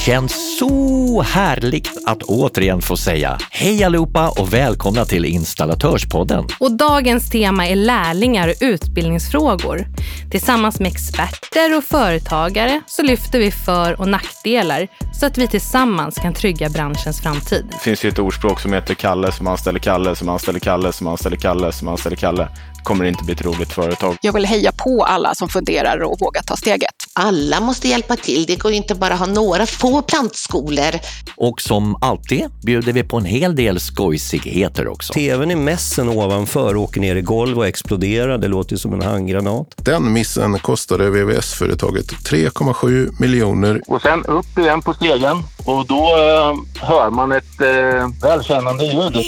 känns så härligt att återigen få säga hej allihopa och välkomna till Installatörspodden. Och dagens tema är lärlingar och utbildningsfrågor. Tillsammans med experter och företagare så lyfter vi för och nackdelar så att vi tillsammans kan trygga branschens framtid. Det finns ju ett ordspråk som heter Kalle som anställer Kalle som anställer Kalle som anställer Kalle som anställer Kalle kommer det inte bli ett roligt företag. Jag vill heja på alla som funderar och vågar ta steget. Alla måste hjälpa till. Det går ju inte bara att ha några få plantskolor. Och som alltid bjuder vi på en hel del skojsigheter också. TVn i mässen ovanför åker ner i golv och exploderar. Det låter som en handgranat. Den missen kostade VVS-företaget 3,7 miljoner. Och sen upp igen på stegen och då eh, hör man ett eh, välkännande ljud.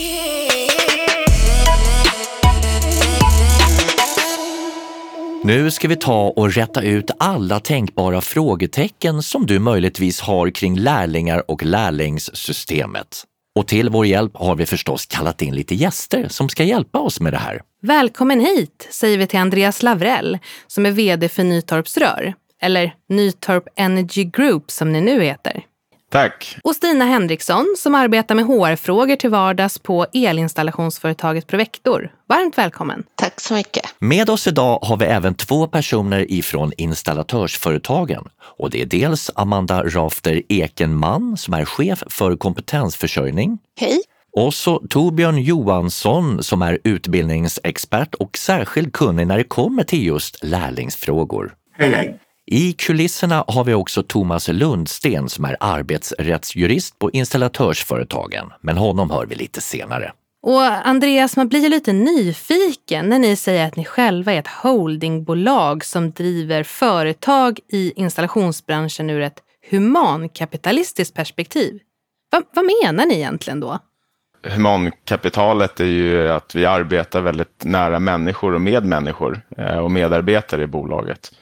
Nu ska vi ta och rätta ut alla tänkbara frågetecken som du möjligtvis har kring lärlingar och lärlingssystemet. Och till vår hjälp har vi förstås kallat in lite gäster som ska hjälpa oss med det här. Välkommen hit, säger vi till Andreas Lavrell som är VD för Nytorps Rör, eller Nytorp Energy Group som ni nu heter. Tack! Och Stina Henriksson som arbetar med HR-frågor till vardags på elinstallationsföretaget Provector. Varmt välkommen! Tack så mycket. Med oss idag har vi även två personer ifrån installatörsföretagen. Och det är dels Amanda Rafter Ekenman som är chef för kompetensförsörjning. Hej! Och så Torbjörn Johansson som är utbildningsexpert och särskilt kunnig när det kommer till just lärlingsfrågor. Hej, hej. I kulisserna har vi också Thomas Lundsten som är arbetsrättsjurist på installatörsföretagen, men honom hör vi lite senare. Och Andreas, man blir ju lite nyfiken när ni säger att ni själva är ett holdingbolag som driver företag i installationsbranschen ur ett humankapitalistiskt perspektiv. Va, vad menar ni egentligen då? Humankapitalet är ju att vi arbetar väldigt nära människor och med människor eh, och medarbetare i bolaget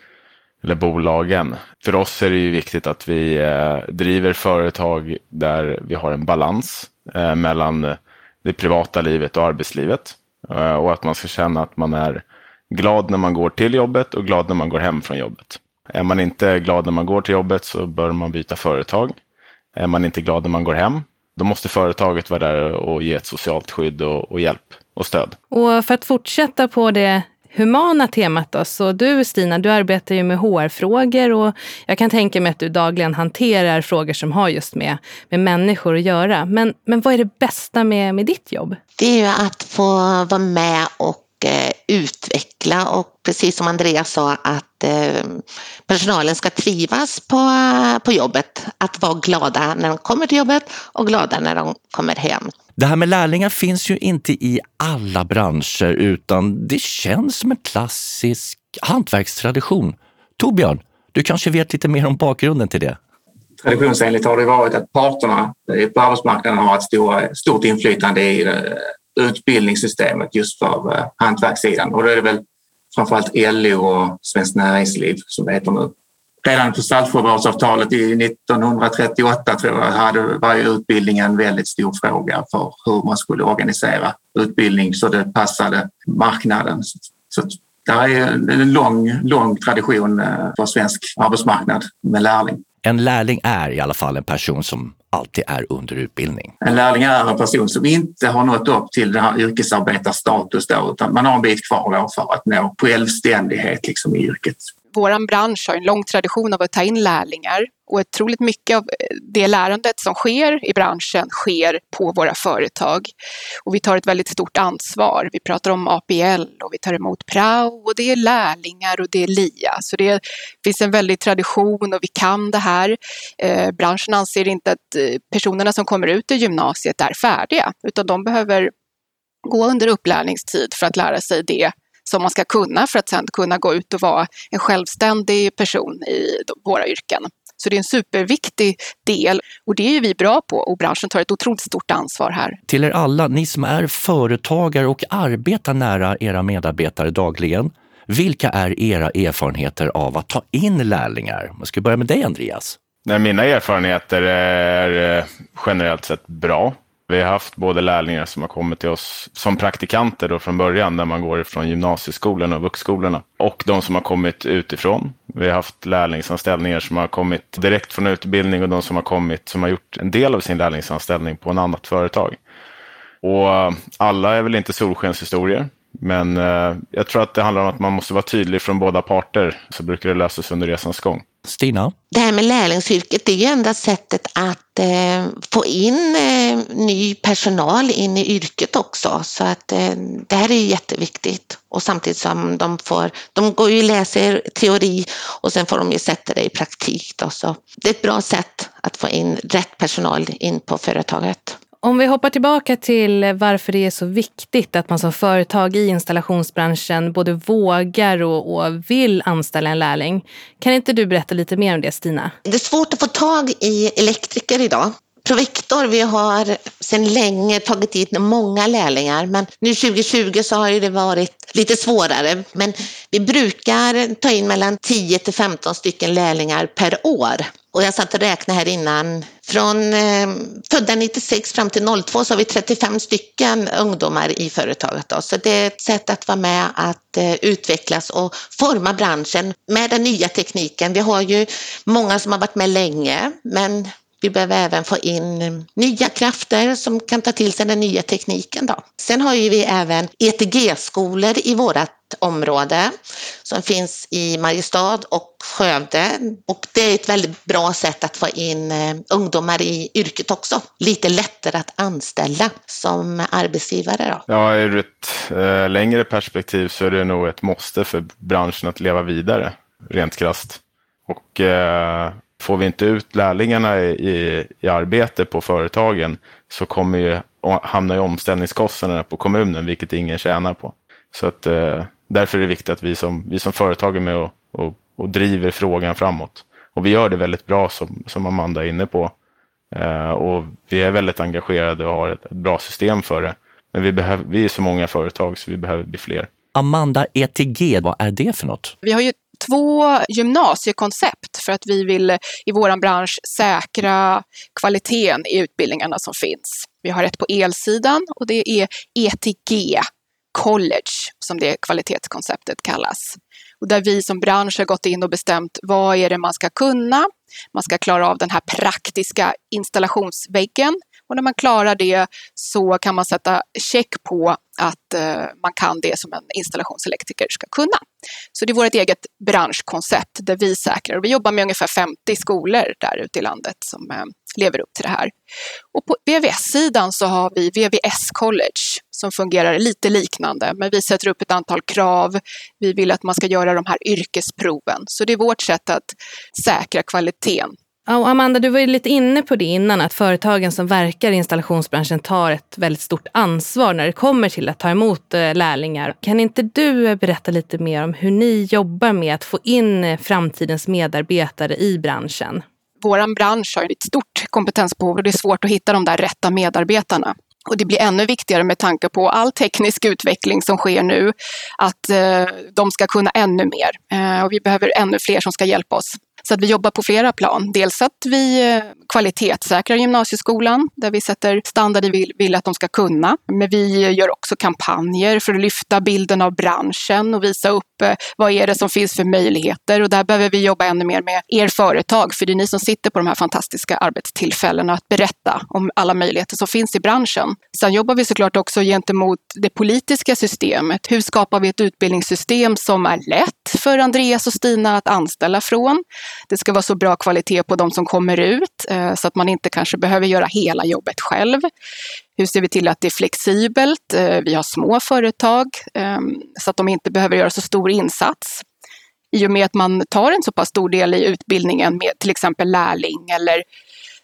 eller bolagen. För oss är det ju viktigt att vi eh, driver företag där vi har en balans eh, mellan det privata livet och arbetslivet. Eh, och att man ska känna att man är glad när man går till jobbet och glad när man går hem från jobbet. Är man inte glad när man går till jobbet så bör man byta företag. Är man inte glad när man går hem, då måste företaget vara där och ge ett socialt skydd och, och hjälp och stöd. Och för att fortsätta på det humana temat då, så du Stina, du arbetar ju med HR-frågor och jag kan tänka mig att du dagligen hanterar frågor som har just med, med människor att göra. Men, men vad är det bästa med, med ditt jobb? Det är ju att få vara med och utveckla och precis som Andreas sa att eh, personalen ska trivas på, på jobbet. Att vara glada när de kommer till jobbet och glada när de kommer hem. Det här med lärlingar finns ju inte i alla branscher utan det känns som en klassisk hantverkstradition. Torbjörn, du kanske vet lite mer om bakgrunden till det? Traditionsenligt har det varit att parterna på arbetsmarknaden har ett stor, stort inflytande i eh, utbildningssystemet just för eh, hantverkssidan. Och då är det väl framförallt LO och Svenskt Näringsliv som det heter nu. Redan på Saltsjöbadsavtalet i 1938 tror jag hade, var utbildning en väldigt stor fråga för hur man skulle organisera utbildning så det passade marknaden. Så det är en lång, lång tradition eh, för svensk arbetsmarknad med lärling. En lärling är i alla fall en person som alltid är under utbildning. En lärling är en person som inte har nått upp till den här yrkesarbetarstatus då, utan man har en bit kvar då för att nå självständighet liksom i yrket. Vår bransch har en lång tradition av att ta in lärlingar otroligt mycket av eh, det lärandet som sker i branschen sker på våra företag. Och vi tar ett väldigt stort ansvar. Vi pratar om APL och vi tar emot prao och det är lärlingar och det är LIA. Så det finns en väldig tradition och vi kan det här. Eh, branschen anser inte att eh, personerna som kommer ut i gymnasiet är färdiga, utan de behöver gå under upplärningstid för att lära sig det som man ska kunna för att sen kunna gå ut och vara en självständig person i våra yrken. Så det är en superviktig del och det är vi bra på och branschen tar ett otroligt stort ansvar här. Till er alla, ni som är företagare och arbetar nära era medarbetare dagligen. Vilka är era erfarenheter av att ta in lärlingar? Jag ska börja med dig Andreas. Nej, mina erfarenheter är eh, generellt sett bra. Vi har haft både lärlingar som har kommit till oss som praktikanter då från början när man går ifrån gymnasieskolan och vuxskolorna och de som har kommit utifrån. Vi har haft lärlingsanställningar som har kommit direkt från utbildning och de som har kommit som har gjort en del av sin lärlingsanställning på en annat företag. Och alla är väl inte solskenshistorier, men eh, jag tror att det handlar om att man måste vara tydlig från båda parter så brukar det lösas under resans gång. Stina? Det här med lärlingsyrket det är ju enda sättet att eh, få in eh, ny personal in i yrket också. Så att eh, det här är jätteviktigt. Och samtidigt som de får, de går ju läser teori och sen får de ju sätta det i praktik. Då, så det är ett bra sätt att få in rätt personal in på företaget. Om vi hoppar tillbaka till varför det är så viktigt att man som företag i installationsbranschen både vågar och, och, vill anställa en lärling. Kan inte du berätta lite mer om det Stina? Det är svårt att få tag i elektriker idag. Provictor, vi har sedan länge tagit hit många lärlingar men nu 2020 så har det varit lite svårare. Men vi brukar ta in mellan 10 till 15 stycken lärlingar per år. Och jag satt och räknade här innan. Från eh, födda 96 fram till 02 så har vi 35 stycken ungdomar i företaget. Då. Så det är ett sätt att vara med att eh, utvecklas och forma branschen med den nya tekniken. Vi har ju många som har varit med länge men vi behöver även få in eh, nya krafter som kan ta till sig den nya tekniken. Då. Sen har ju vi även ETG-skolor i vårt område som finns i Mariestad och Skövde. Och det är ett väldigt bra sätt att få in eh, ungdomar i yrket också. Lite lättare att anställa som arbetsgivare. Då. Ja, ur ett eh, längre perspektiv så är det nog ett måste för branschen att leva vidare, rent krasst. Och eh, får vi inte ut lärlingarna i, i, i arbete på företagen så kommer ju hamna i omställningskostnaderna på kommunen, vilket ingen tjänar på. Så att, eh, därför är det viktigt att vi som, vi som företag är med och, och, och, driver frågan framåt. Och vi gör det väldigt bra som, som Amanda är inne på. Eh, och vi är väldigt engagerade och har ett, ett bra system för det. Men vi, behöver, vi är så många företag så vi behöver bli fler. Amanda, ETG, vad är det för något? Vi har ju två gymnasiekoncept för att vi vill eh, i vår bransch säkra kvaliteten i utbildningarna som finns. Vi har ett på elsidan och det är ETG College som det kvalitetskonceptet kallas. Och där vi som bransch har gått in och bestämt vad är det man ska kunna. Man ska klara av den här praktiska installationsväggen och när man klarar det så kan man sätta check på att eh, man kan det som en installationselektriker ska kunna. Så det är vårt eget branschkoncept där vi säkrar och vi jobbar med ungefär 50 skolor där ute i landet som eh, lever upp till det här. Och på VVS-sidan så har vi VVS College som fungerar lite liknande, men vi sätter upp ett antal krav. Vi vill att man ska göra de här yrkesproven, så det är vårt sätt att säkra kvaliteten och Amanda, du var ju lite inne på det innan, att företagen som verkar i installationsbranschen tar ett väldigt stort ansvar när det kommer till att ta emot eh, lärlingar. Kan inte du eh, berätta lite mer om hur ni jobbar med att få in eh, framtidens medarbetare i branschen? Vår bransch har ett stort kompetensbehov och det är svårt att hitta de där rätta medarbetarna. Och det blir ännu viktigare med tanke på all teknisk utveckling som sker nu, att de ska kunna ännu mer. Och vi behöver ännu fler som ska hjälpa oss så att vi jobbar på flera plan. Dels att vi eh, kvalitetssäkrar gymnasieskolan där vi sätter standarder vi vill att de ska kunna. Men vi eh, gör också kampanjer för att lyfta bilden av branschen och visa upp eh, vad är det som finns för möjligheter. Och där behöver vi jobba ännu mer med er företag, för det är ni som sitter på de här fantastiska arbetstillfällena att berätta om alla möjligheter som finns i branschen. Sen jobbar vi såklart också gentemot det politiska systemet. Hur skapar vi ett utbildningssystem som är lätt för Andreas och Stina att anställa från? Det ska vara så bra kvalitet på de som kommer ut eh, så att man inte kanske behöver göra hela jobbet själv. Hur ser vi till att det är flexibelt? Eh, vi har små företag ehm, så att de inte behöver göra så stor insats. I och med att man tar en så pass stor del i utbildningen med till exempel lärling eller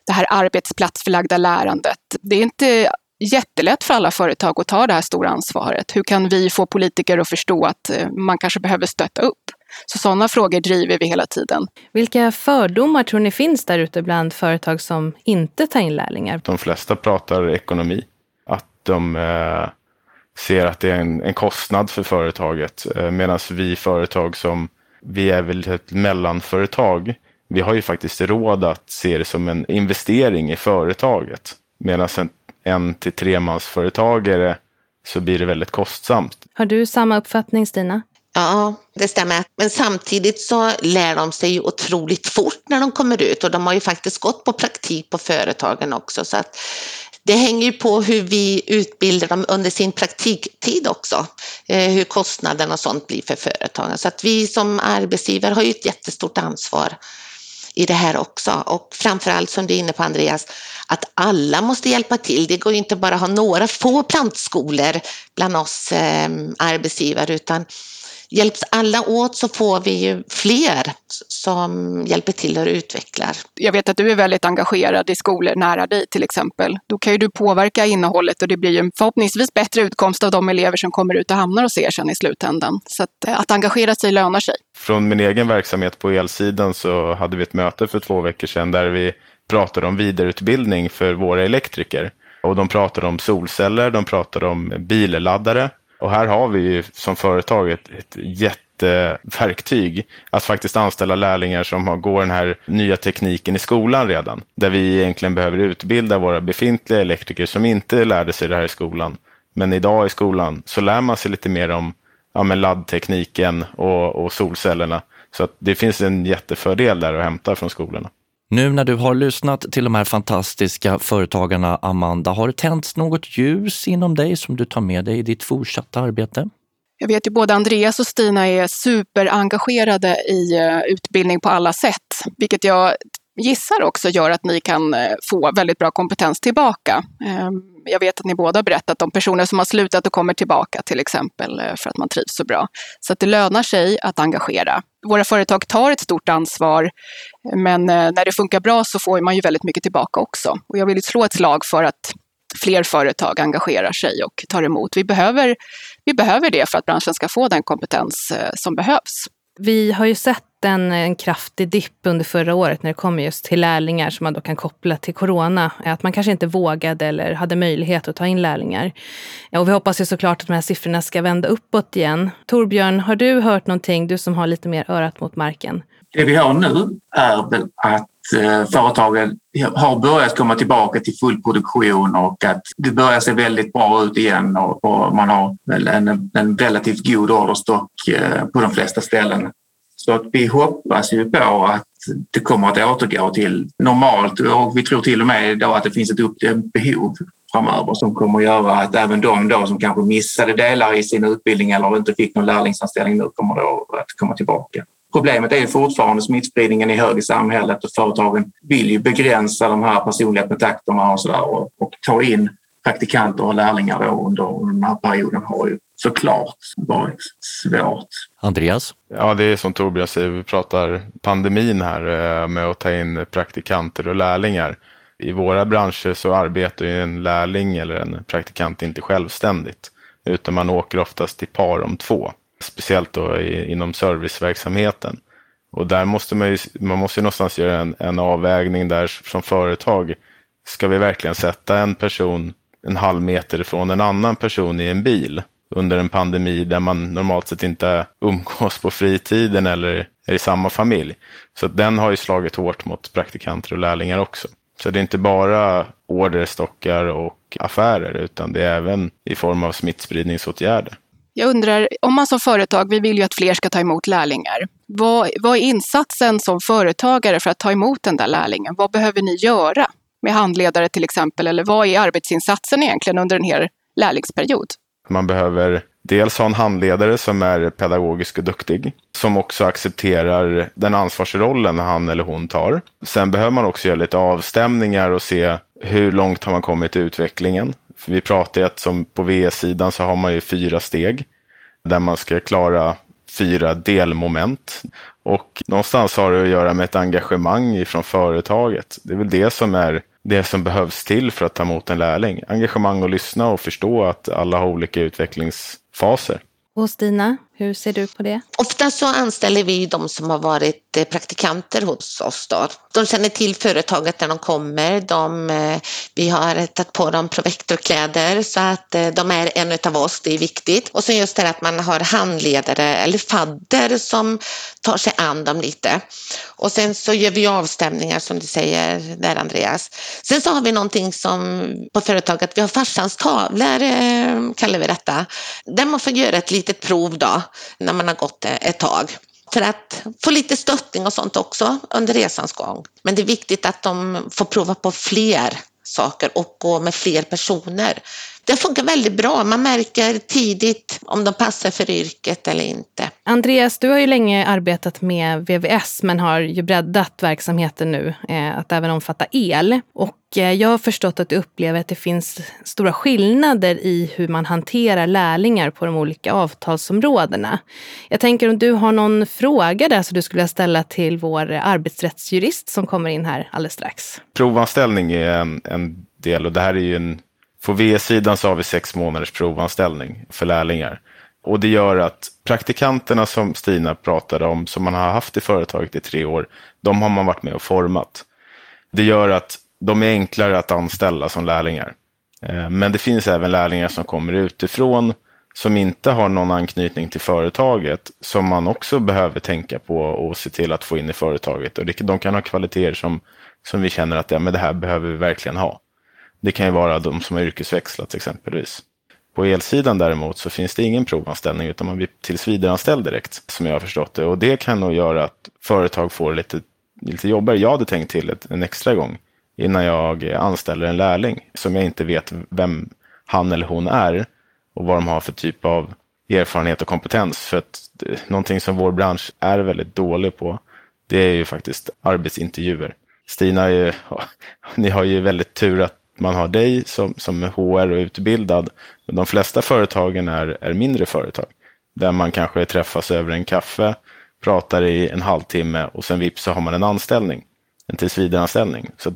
det här arbetsplatsförlagda lärandet. Det är inte jättelätt för alla företag att ta det här stora ansvaret. Hur kan vi få politiker att förstå att eh, man kanske behöver stötta upp? Så sådana frågor driver vi hela tiden. Vilka fördomar tror ni finns där ute bland företag som inte tar in lärlingar? De flesta pratar ekonomi. Att de eh, ser att det är en, en kostnad för företaget. Eh, Medan vi företag som, vi är väl ett mellanföretag. Vi har ju faktiskt råd att se det som en investering i företaget. Medan en till tremansföretagare så blir det väldigt kostsamt. Har du samma uppfattning Stina? Ja, det stämmer. Men samtidigt så lär de sig ju otroligt fort när de kommer ut och de har ju faktiskt gått på praktik på företagen också. Så att det hänger ju på hur vi utbildar dem under sin praktiktid också, eh, hur kostnaderna och sånt blir för företagen. Så att vi som arbetsgivare har ju ett jättestort ansvar i det här också och framförallt som du är inne på Andreas, att alla måste hjälpa till. Det går ju inte bara att ha några få plantskolor bland oss eh, arbetsgivare utan hjälps alla åt så får vi ju fler som hjälper till och utvecklar. Jag vet att du är väldigt engagerad i skolor nära dig till exempel. Då kan ju du påverka innehållet och det blir ju förhoppningsvis bättre utkomst av de elever som kommer ut och hamnar hos er sen i slutändan. Så att, eh, att engagera sig lönar sig. Från min egen verksamhet på elsidan så hade vi ett möte för två veckor sedan där vi pratade om vidareutbildning för våra elektriker. Och de pratade om solceller, de pratade om billaddare och här har vi ju som företag ett, ett jätteverktyg att faktiskt anställa lärlingar som har, går den här nya tekniken i skolan redan. Där vi egentligen behöver utbilda våra befintliga elektriker som inte lärde sig det här i skolan. Men idag i skolan så lär man sig lite mer om ja, men laddtekniken och, och solcellerna. Så att det finns en jättefördel där att hämta från skolorna. Nu när du har lyssnat till de här fantastiska företagarna, Amanda, har det tänts något ljus inom dig som du tar med dig i ditt fortsatta arbete? Jag vet ju både Andreas och Stina är superengagerade i eh, utbildning på alla sätt, vilket jag gissar också gör att ni kan eh, få väldigt bra kompetens tillbaka. Ehm, jag vet att ni båda har berättat om personer som har slutat och kommer tillbaka till exempel eh, för att man trivs så bra. Så att det lönar sig att engagera. Våra företag tar ett stort ansvar, men eh, när det funkar bra så får man ju väldigt mycket tillbaka också. Och jag vill slå ett slag för att fler företag engagerar sig och tar emot. Vi behöver, vi behöver det för att branschen ska få den kompetens eh, som behövs. Vi har ju sett en, en kraftig dipp under förra året när det kommer just till lärlingar som man då kan koppla till corona. Att man kanske inte vågade eller hade möjlighet att ta in lärlingar. Och vi hoppas ju såklart att de här siffrorna ska vända uppåt igen. Torbjörn, har du hört någonting, du som har lite mer örat mot marken? Det vi har nu är väl att eh, företagen har börjat komma tillbaka till full produktion och att det börjar se väldigt bra ut igen och, och man har väl en, en relativt god orderstock eh, på de flesta ställen. Så att vi hoppas ju på att det kommer att återgå till normalt och vi tror till och med då att det finns ett uppdämt behov framöver som kommer att göra att även de då som kanske missade delar i sin utbildning eller inte fick någon lärlingsanställning nu kommer då att komma tillbaka. Problemet är ju fortfarande smittspridningen är hög i samhället och företagen vill ju begränsa de här personliga kontakterna och sådär och, och ta in praktikanter och lärlingar då under den här perioden har ju såklart varit svårt. Andreas? Ja, det är som Torbjörn säger, vi pratar pandemin här eh, med att ta in praktikanter och lärlingar. I våra branscher så arbetar ju en lärling eller en praktikant inte självständigt, utan man åker oftast i par om två, speciellt då inom serviceverksamheten. Och där måste man ju, man måste ju någonstans göra en, en avvägning där som företag. Ska vi verkligen sätta en person en halv meter från en annan person i en bil under en pandemi där man normalt sett inte umgås på fritiden eller är i samma familj. Så den har ju slagit hårt mot praktikanter och lärlingar också. Så det är inte bara orderstockar och affärer utan det är även i form av smittspridningsåtgärder. Jag undrar, om man som företag, vi vill ju att fler ska ta emot lärlingar. Vad, vad är insatsen som företagare för att ta emot den där lärlingen? Vad behöver ni göra med handledare till exempel? Eller vad är arbetsinsatsen egentligen under en hel lärlingsperiod? Man behöver dels ha en handledare som är pedagogisk och duktig, som också accepterar den ansvarsrollen han eller hon tar. Sen behöver man också göra lite avstämningar och se hur långt har man kommit i utvecklingen. För vi pratar ju att som på VS-sidan så har man ju fyra steg där man ska klara fyra delmoment. Och någonstans har det att göra med ett engagemang ifrån företaget. Det är väl det som är det som behövs till för att ta emot en lärling. Engagemang och lyssna och förstå att alla har olika utvecklingsfaser. Och Stina, hur ser du på det? Ofta så anställer vi de som har varit eh, praktikanter hos oss. Då. De känner till företaget när de kommer. De, eh, vi har tagit på dem provektorkläder så att eh, de är en av oss, det är viktigt. Och sen just det att man har handledare eller fadder som tar sig an dem lite. Och sen så gör vi avstämningar som du säger där Andreas. Sen så har vi någonting som på företaget, vi har farsans tavlor kallar vi detta. Där man får göra ett litet prov då när man har gått eh, ett tag för att få lite stöttning och sånt också under resans gång. Men det är viktigt att de får prova på fler saker och gå med fler personer. Det funkar väldigt bra. Man märker tidigt om de passar för yrket eller inte. Andreas, du har ju länge arbetat med VVS men har ju breddat verksamheten nu eh, att även omfatta el. Och eh, jag har förstått att du upplever att det finns stora skillnader i hur man hanterar lärlingar på de olika avtalsområdena. Jag tänker om du har någon fråga där som du skulle vilja ställa till vår arbetsrättsjurist som kommer in här alldeles strax. Provanställning är en, en del och det här är ju en på vs-sidan så har vi sex månaders provanställning för lärlingar. Och det gör att praktikanterna som Stina pratade om, som man har haft i företaget i tre år, de har man varit med och format. Det gör att de är enklare att anställa som lärlingar. Eh, men det finns även lärlingar som kommer utifrån, som inte har någon anknytning till företaget, som man också behöver tänka på och se till att få in i företaget. Och de kan ha kvaliteter som, som vi känner att ja, men det här behöver vi verkligen ha. Det kan ju vara de som har yrkesväxlat exempelvis. På elsidan däremot så finns det ingen provanställning utan man blir tillsvidareanställd direkt som jag har förstått det. Och det kan nog göra att företag får lite, lite jobbigare. Jag hade tänkt till ett, en extra gång innan jag anställer en lärling som jag inte vet vem han eller hon är och vad de har för typ av erfarenhet och kompetens. För att eh, någonting som vår bransch är väldigt dålig på, det är ju faktiskt arbetsintervjuer. Stina, är ju, ni har ju väldigt tur att man har dig som, som är HR och utbildad. Men de flesta företagen är, är mindre företag. Där man kanske träffas över en kaffe, pratar i en halvtimme och sen vips så har man en anställning. En tillsvidareanställning. Så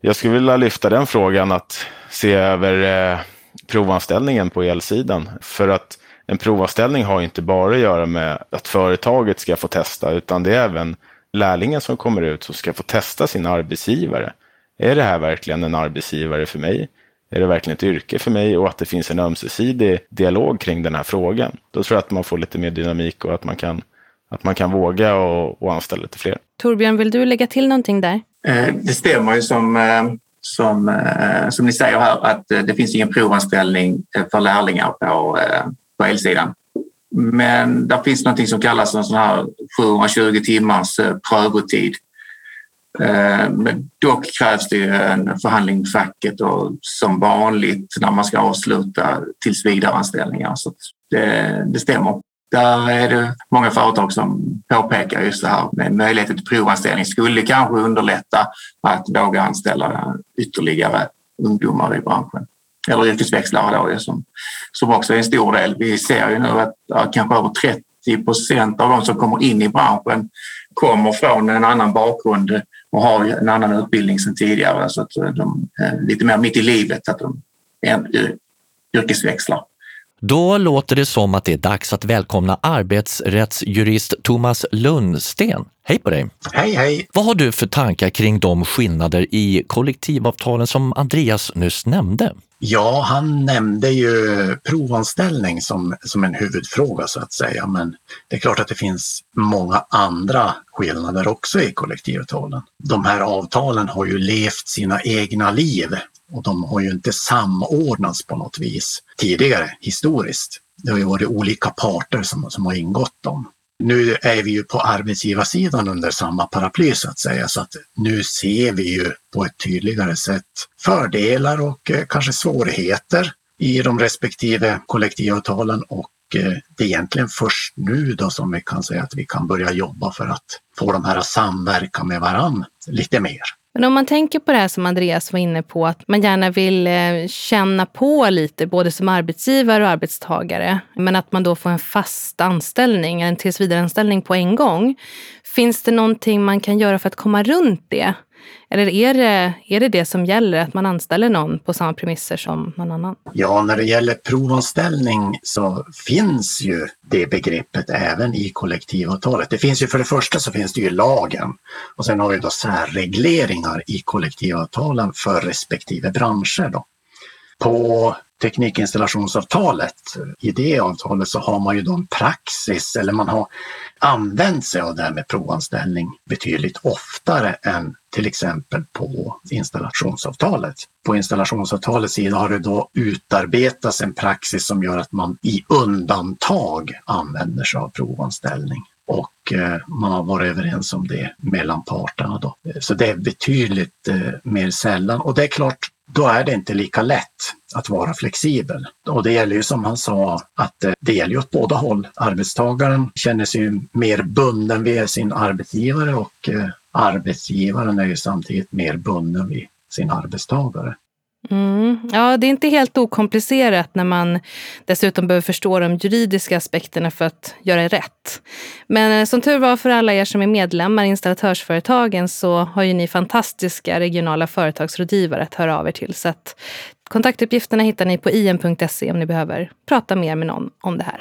jag skulle vilja lyfta den frågan att se över eh, provanställningen på elsidan. För att en provanställning har inte bara att göra med att företaget ska få testa, utan det är även lärlingen som kommer ut som ska få testa sin arbetsgivare. Är det här verkligen en arbetsgivare för mig? Är det verkligen ett yrke för mig? Och att det finns en ömsesidig dialog kring den här frågan. Då tror jag att man får lite mer dynamik och att man kan, att man kan våga och, och anställa lite fler. Torbjörn, vill du lägga till någonting där? Eh, det stämmer ju som, eh, som, eh, som ni säger här att det finns ingen provanställning för lärlingar på, på elsidan. Men det finns något som kallas en sån här 720 timmars prövotid Eh, men dock krävs det en förhandling med facket och som vanligt när man ska avsluta tillsvidareanställningar. Så det, det stämmer. Där är det många företag som påpekar just det här med möjligheten till provanställning skulle kanske underlätta att våga anställa ytterligare ungdomar i branschen. Eller yrkesväxlare då, som, som också är en stor del. Vi ser ju nu att, att kanske över 30 procent av de som kommer in i branschen kommer från en annan bakgrund och har en annan utbildning sedan tidigare så att de är lite mer mitt i livet, att de är yrkesväxlar. Då låter det som att det är dags att välkomna arbetsrättsjurist Thomas Lundsten. Hej på dig! Hej, hej! Vad har du för tankar kring de skillnader i kollektivavtalen som Andreas nyss nämnde? Ja, han nämnde ju provanställning som, som en huvudfråga så att säga, men det är klart att det finns många andra skillnader också i kollektivavtalen. De här avtalen har ju levt sina egna liv och de har ju inte samordnats på något vis tidigare historiskt. Det har ju varit olika parter som, som har ingått dem. Nu är vi ju på arbetsgivarsidan under samma paraply så att säga, så att nu ser vi ju på ett tydligare sätt fördelar och eh, kanske svårigheter i de respektive kollektivavtalen och eh, det är egentligen först nu då som vi kan säga att vi kan börja jobba för att få de här att samverka med varann lite mer. Men om man tänker på det här som Andreas var inne på, att man gärna vill eh, känna på lite, både som arbetsgivare och arbetstagare, men att man då får en fast anställning, en tillsvidareanställning på en gång. Finns det någonting man kan göra för att komma runt det? Eller är det, är det det som gäller, att man anställer någon på samma premisser som någon annan? Ja, när det gäller provanställning så finns ju det begreppet även i kollektivavtalet. Det finns ju för det första så finns det ju lagen och sen har vi då särregleringar i kollektivavtalen för respektive branscher. Då. På teknikinstallationsavtalet, i det avtalet så har man ju då en praxis eller man har använt sig av det här med provanställning betydligt oftare än till exempel på installationsavtalet. På installationsavtalets sida har det då utarbetats en praxis som gör att man i undantag använder sig av provanställning och eh, man har varit överens om det mellan parterna. Då. Så det är betydligt eh, mer sällan och det är klart, då är det inte lika lätt att vara flexibel. Och det gäller ju som han sa att eh, det gäller ju åt båda håll. Arbetstagaren känner sig mer bunden vid sin arbetsgivare och arbetsgivaren är ju samtidigt mer bunden vid sin arbetstagare. Mm. Ja, det är inte helt okomplicerat när man dessutom behöver förstå de juridiska aspekterna för att göra rätt. Men eh, som tur var för alla er som är medlemmar i installatörsföretagen så har ju ni fantastiska regionala företagsrådgivare att höra av er till. Så att kontaktuppgifterna hittar ni på in.se om ni behöver prata mer med någon om det här.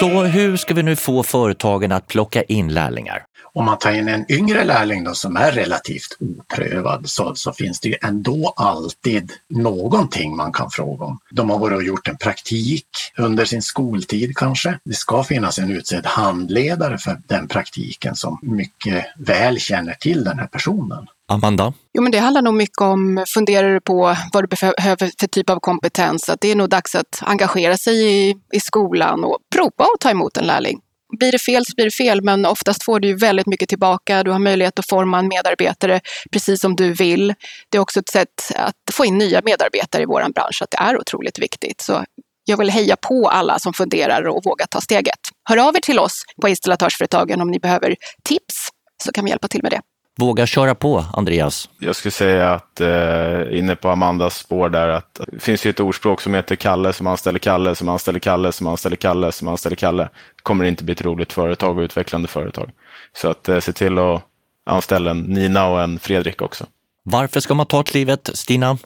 Så hur ska vi nu få företagen att plocka in lärlingar? Om man tar in en yngre lärling då, som är relativt oprövad så, så finns det ju ändå alltid någonting man kan fråga om. De har varit och gjort en praktik under sin skoltid kanske. Det ska finnas en utsedd handledare för den praktiken som mycket väl känner till den här personen. Amanda? Jo, men det handlar nog mycket om, funderar du på vad du behöver för typ av kompetens, att det är nog dags att engagera sig i, i skolan och prova att ta emot en lärling blir det fel så blir det fel, men oftast får du väldigt mycket tillbaka. Du har möjlighet att forma en medarbetare precis som du vill. Det är också ett sätt att få in nya medarbetare i vår bransch, att det är otroligt viktigt. Så jag vill heja på alla som funderar och vågar ta steget. Hör av er till oss på installatörsföretagen om ni behöver tips, så kan vi hjälpa till med det. Våga köra på, Andreas. Jag skulle säga att, eh, inne på Amandas spår där, att det finns ju ett ordspråk som heter Kalle som anställer Kalle, som anställer Kalle, som anställer Kalle, som anställer Kalle. Det kommer inte bli ett roligt företag och utvecklande företag. Så att eh, se till att anställa en Nina och en Fredrik också. Varför ska man ta klivet, Stina?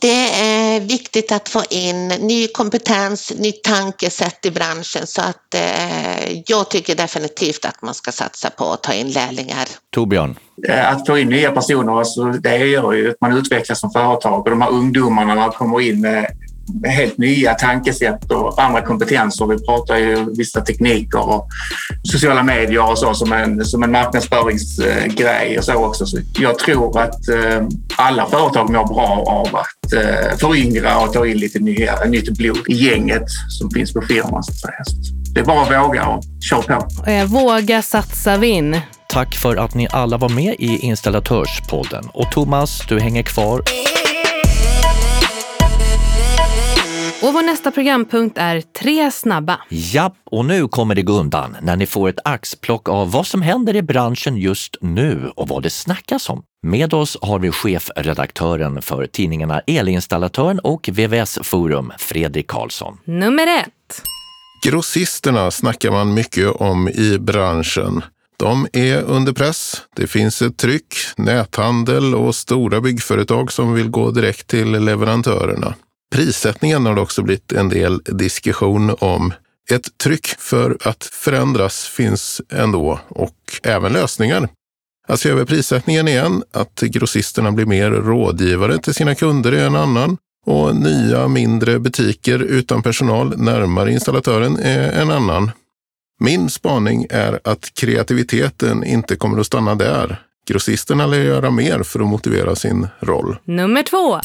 Det är viktigt att få in ny kompetens, nytt tankesätt i branschen så att eh, jag tycker definitivt att man ska satsa på att ta in lärlingar. Torbjörn? Eh, att få in nya personer, alltså det gör ju att man utvecklas som företag och de här ungdomarna kommer in med helt nya tankesätt och andra kompetenser. Vi pratar ju vissa tekniker och sociala medier och så som en, som en marknadsföringsgrej och så också. Så jag tror att eh, alla företag mår bra av att eh, föryngra och ta in lite nya, nytt blod i gänget som finns på firman. Så att säga. Så det är bara att våga och kör på. Eh, våga satsa vinn. Tack för att ni alla var med i Installatörspodden. Och Thomas, du hänger kvar. Och vår nästa programpunkt är Tre snabba. Ja, och nu kommer det gå undan när ni får ett axplock av vad som händer i branschen just nu och vad det snackas om. Med oss har vi chefredaktören för tidningarna Elinstallatören och VVS Forum, Fredrik Karlsson. Nummer ett. Grossisterna snackar man mycket om i branschen. De är under press. Det finns ett tryck, näthandel och stora byggföretag som vill gå direkt till leverantörerna. Prissättningen har det också blivit en del diskussion om. Ett tryck för att förändras finns ändå och även lösningar. Att se över prissättningen igen, att grossisterna blir mer rådgivare till sina kunder är en annan och nya mindre butiker utan personal närmare installatören är en annan. Min spaning är att kreativiteten inte kommer att stanna där. Grossisterna lär göra mer för att motivera sin roll. Nummer två.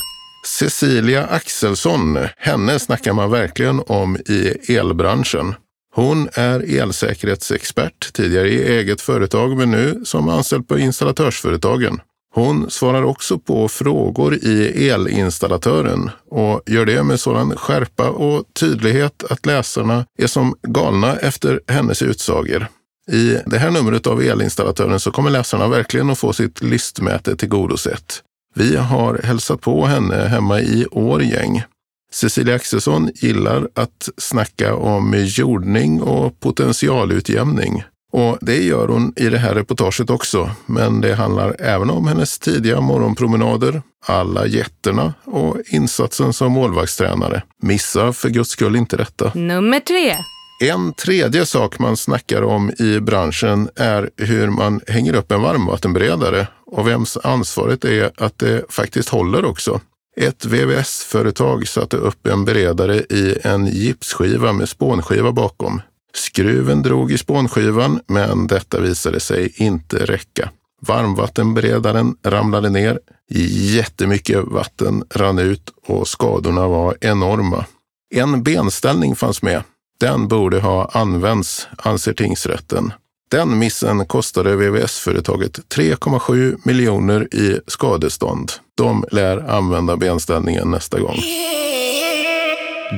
Cecilia Axelsson, henne snackar man verkligen om i elbranschen. Hon är elsäkerhetsexpert, tidigare i eget företag men nu som anställd på installatörsföretagen. Hon svarar också på frågor i Elinstallatören och gör det med sådan skärpa och tydlighet att läsarna är som galna efter hennes utsagor. I det här numret av Elinstallatören så kommer läsarna verkligen att få sitt lystmäte tillgodosett. Vi har hälsat på henne hemma i Årgäng. Cecilia Axelsson gillar att snacka om jordning och potentialutjämning. Och det gör hon i det här reportaget också. Men det handlar även om hennes tidiga morgonpromenader, alla jätterna och insatsen som målvaktstränare. Missa för guds skull inte detta. Nummer tre. En tredje sak man snackar om i branschen är hur man hänger upp en varmvattenberedare och vems ansvaret är att det faktiskt håller också. Ett VVS-företag satte upp en beredare i en gipsskiva med spånskiva bakom. Skruven drog i spånskivan, men detta visade sig inte räcka. Varmvattenberedaren ramlade ner, jättemycket vatten rann ut och skadorna var enorma. En benställning fanns med. Den borde ha använts, anser tingsrätten. Den missen kostade VVS-företaget 3,7 miljoner i skadestånd. De lär använda benställningen nästa gång.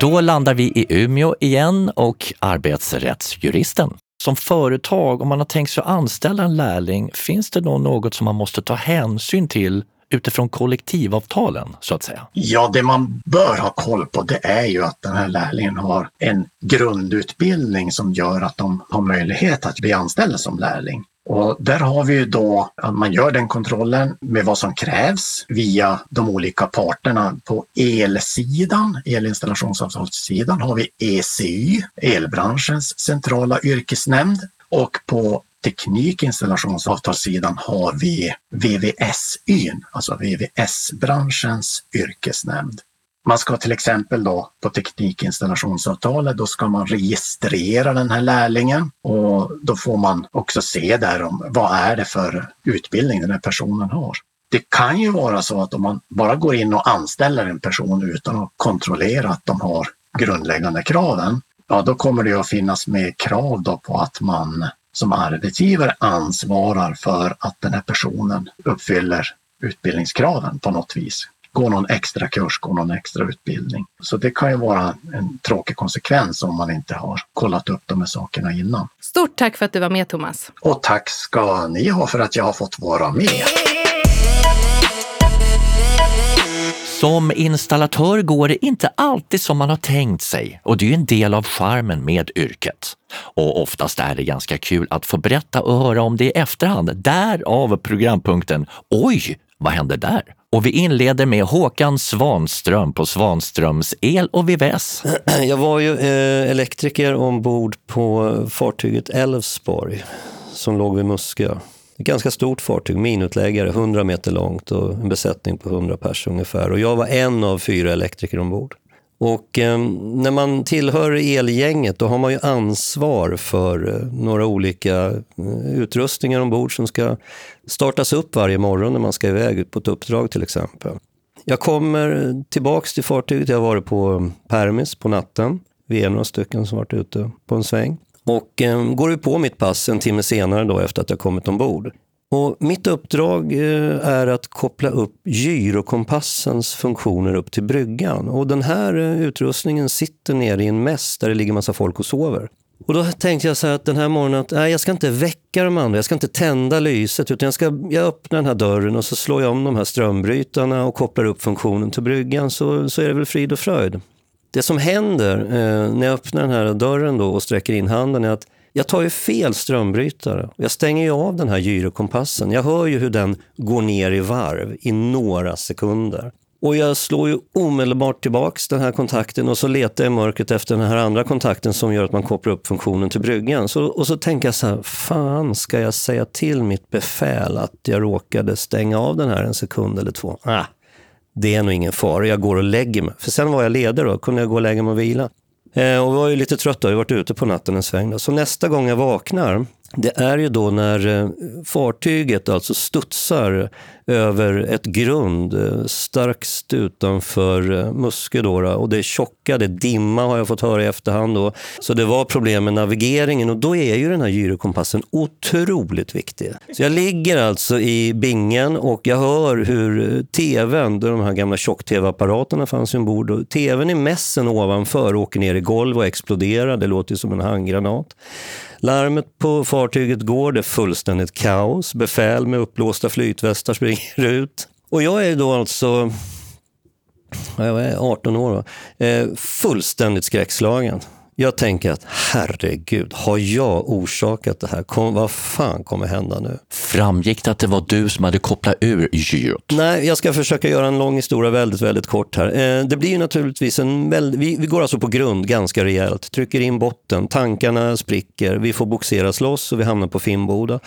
Då landar vi i Umeå igen och arbetsrättsjuristen. Som företag, om man har tänkt sig att anställa en lärling, finns det då något som man måste ta hänsyn till utifrån kollektivavtalen, så att säga? Ja, det man bör ha koll på det är ju att den här lärlingen har en grundutbildning som gör att de har möjlighet att bli anställda som lärling. Och där har vi ju då att man gör den kontrollen med vad som krävs via de olika parterna. På elsidan, elinstallationsavtalssidan, har vi ECY, elbranschens centrala yrkesnämnd. Och på teknikinstallationsavtalssidan har vi VVS-yn, alltså VVS-branschens yrkesnämnd. Man ska till exempel då på teknikinstallationsavtalet, då ska man registrera den här lärlingen och då får man också se där om vad är det för utbildning den här personen har. Det kan ju vara så att om man bara går in och anställer en person utan att kontrollera att de har grundläggande kraven, ja då kommer det att finnas med krav då på att man som arbetsgivare ansvarar för att den här personen uppfyller utbildningskraven på något vis. Gå någon extra kurs, gå någon extra utbildning. Så det kan ju vara en tråkig konsekvens om man inte har kollat upp de här sakerna innan. Stort tack för att du var med Thomas. Och tack ska ni ha för att jag har fått vara med. Som installatör går det inte alltid som man har tänkt sig och det är ju en del av charmen med yrket. Och oftast är det ganska kul att få berätta och höra om det i efterhand. Därav programpunkten Oj, vad hände där? Och vi inleder med Håkan Svanström på Svanströms El och VVS. Jag var ju eh, elektriker ombord på fartyget Älvsborg som låg vid Muskö. Ett ganska stort fartyg, minutläggare, 100 meter långt och en besättning på 100 personer ungefär. Och jag var en av fyra elektriker ombord. Och eh, när man tillhör elgänget då har man ju ansvar för eh, några olika eh, utrustningar ombord som ska startas upp varje morgon när man ska iväg ut på ett uppdrag till exempel. Jag kommer tillbaks till fartyget, jag har varit på Permis på natten. Vi är några stycken som varit ute på en sväng. Och eh, går på mitt pass en timme senare då efter att jag kommit ombord. Och mitt uppdrag eh, är att koppla upp gyrokompassens funktioner upp till bryggan. Och den här eh, utrustningen sitter nere i en mäss där det ligger massa folk och sover. Och då tänkte jag så här att den här morgonen att nej, jag ska inte väcka de andra, jag ska inte tända lyset utan jag ska jag öppnar den här dörren och så slår jag om de här strömbrytarna och kopplar upp funktionen till bryggan så, så är det väl frid och fröjd. Det som händer eh, när jag öppnar den här dörren då och sträcker in handen är att jag tar ju fel strömbrytare. Jag stänger ju av den här gyrokompassen. Jag hör ju hur den går ner i varv i några sekunder. Och jag slår ju omedelbart tillbaks den här kontakten och så letar jag i mörkret efter den här andra kontakten som gör att man kopplar upp funktionen till bryggan. Så, och så tänker jag så här, fan ska jag säga till mitt befäl att jag råkade stänga av den här en sekund eller två? Ah, det är nog ingen fara, jag går och lägger mig. För sen var jag ledig då, kunde jag gå och lägga mig och vila. Eh, och var ju lite trött, då. jag har varit ute på natten en sväng. Då. Så nästa gång jag vaknar, det är ju då när eh, fartyget alltså studsar över ett grund eh, starkt utanför eh, Muskö. Då, och det är tjocka, det är dimma har jag fått höra i efterhand. Då. Så det var problem med navigeringen och då är ju den här gyrokompassen otroligt viktig. Så jag ligger alltså i bingen och jag hör hur tvn, de här gamla tjock-tv-apparaterna fanns ombord, och tvn i mässen ovanför åker ner i golv och exploderar. Det låter som en handgranat. Larmet på fartyget går, det är fullständigt kaos. Befäl med uppblåsta flytvästar springer ut. Och jag är då alltså jag är 18 år, då, eh, fullständigt skräckslagen. Jag tänker att herregud, har jag orsakat det här? Kom, vad fan kommer hända nu? Framgick det att det var du som hade kopplat ur gyrot? Nej, jag ska försöka göra en lång historia väldigt, väldigt kort här. Eh, det blir ju naturligtvis en väldigt, vi, vi går alltså på grund ganska rejält, trycker in botten, tankarna spricker, vi får boxeras loss och vi hamnar på Finnboda.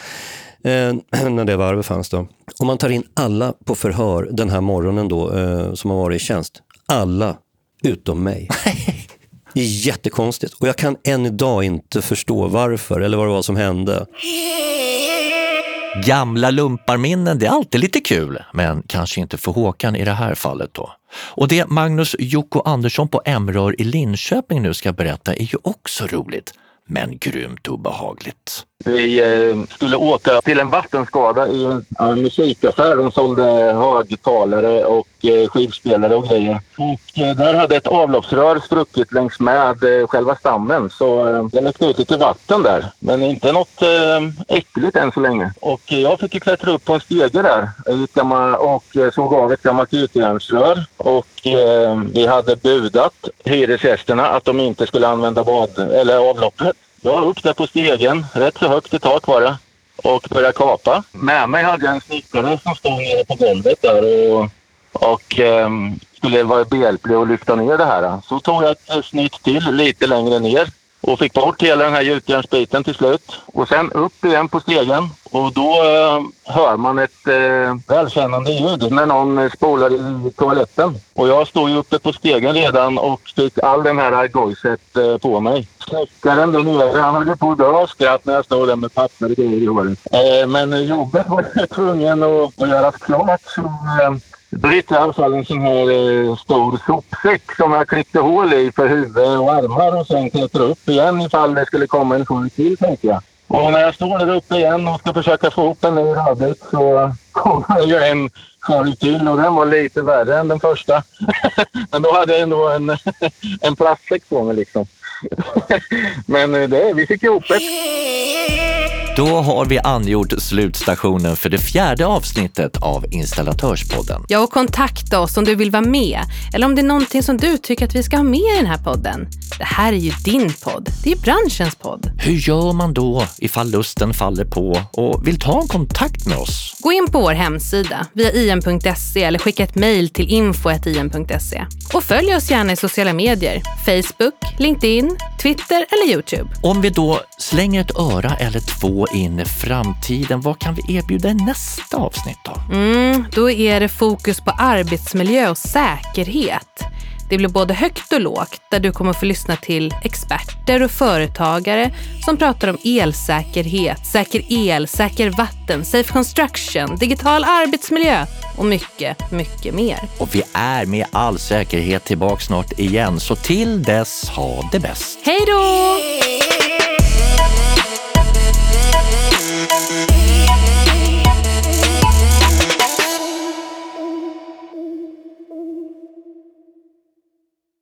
Eh, när det varvet fanns då. Om man tar in alla på förhör den här morgonen då, eh, som har varit i tjänst. Alla utom mig. Det är jättekonstigt och jag kan än idag inte förstå varför eller vad det var som hände. Gamla lumparminnen, det är alltid lite kul, men kanske inte för Håkan i det här fallet då. Och det Magnus Jocko Andersson på Emrör i Linköping nu ska berätta är ju också roligt, men grymt obehagligt. Vi eh, skulle åka till en vattenskada i en, en musikaffär. De sålde högtalare och eh, skivspelare och grejer. Och eh, där hade ett avloppsrör spruckit längs med eh, själva stammen så eh, den är knuten till vatten där. Men inte något eh, äckligt än så länge. Och eh, jag fick ju klättra upp på en stege där gammal, och eh, såg av ett gammalt gjutjärnsrör. Och eh, vi hade budat hyresgästerna att de inte skulle använda bad eller avloppet. Jag upp där på stegen, rätt så högt i tak var det, och började kapa. Med mig hade jag en snickare som stod nere på golvet där och, och um, skulle vara behjälplig och lyfta ner det här. Så tog jag ett snitt till lite längre ner och fick bort hela den här gjutjärnsbiten till slut. Och sen upp igen på stegen och då eh, hör man ett eh, välkännande ljud när någon spolar i toaletten. Och jag stod ju uppe på stegen redan och fick all den här gojset eh, på mig. Snickaren där nere, han höll på att dö av skratt när jag stod där med papper och grejer i håret. Eh, men jobbet var jag tvungen att, att göra klart. Så, eh, Britt då i alla fall en sån här eh, stor sopsäck som jag klippte hål i för huvud och armar och sen klättrade upp igen ifall det skulle komma en sjuk till tänkte jag. Och när jag står där uppe igen och ska försöka få upp den ur huvudet så kommer ju en skölj till och den var lite värre än den första. Men då hade jag ändå en, en plastsäck på mig liksom. Men eh, det, vi fick ihop det. Då har vi angjort slutstationen för det fjärde avsnittet av Installatörspodden. Ja, och kontakta oss om du vill vara med eller om det är någonting som du tycker att vi ska ha med i den här podden. Det här är ju din podd. Det är branschens podd. Hur gör man då ifall lusten faller på och vill ta en kontakt med oss? Gå in på vår hemsida via im.se eller skicka ett mejl till info.im.se. Och följ oss gärna i sociala medier. Facebook, LinkedIn, Twitter eller Youtube. Om vi då slänger ett öra eller två in i framtiden, vad kan vi erbjuda i nästa avsnitt då? Mm, då är det fokus på arbetsmiljö och säkerhet. Det blir både högt och lågt där du kommer få lyssna till experter och företagare som pratar om elsäkerhet, säker el, säker vatten, safe construction, digital arbetsmiljö och mycket, mycket mer. Och vi är med all säkerhet tillbaka snart igen, så till dess, ha det bäst! Hej då!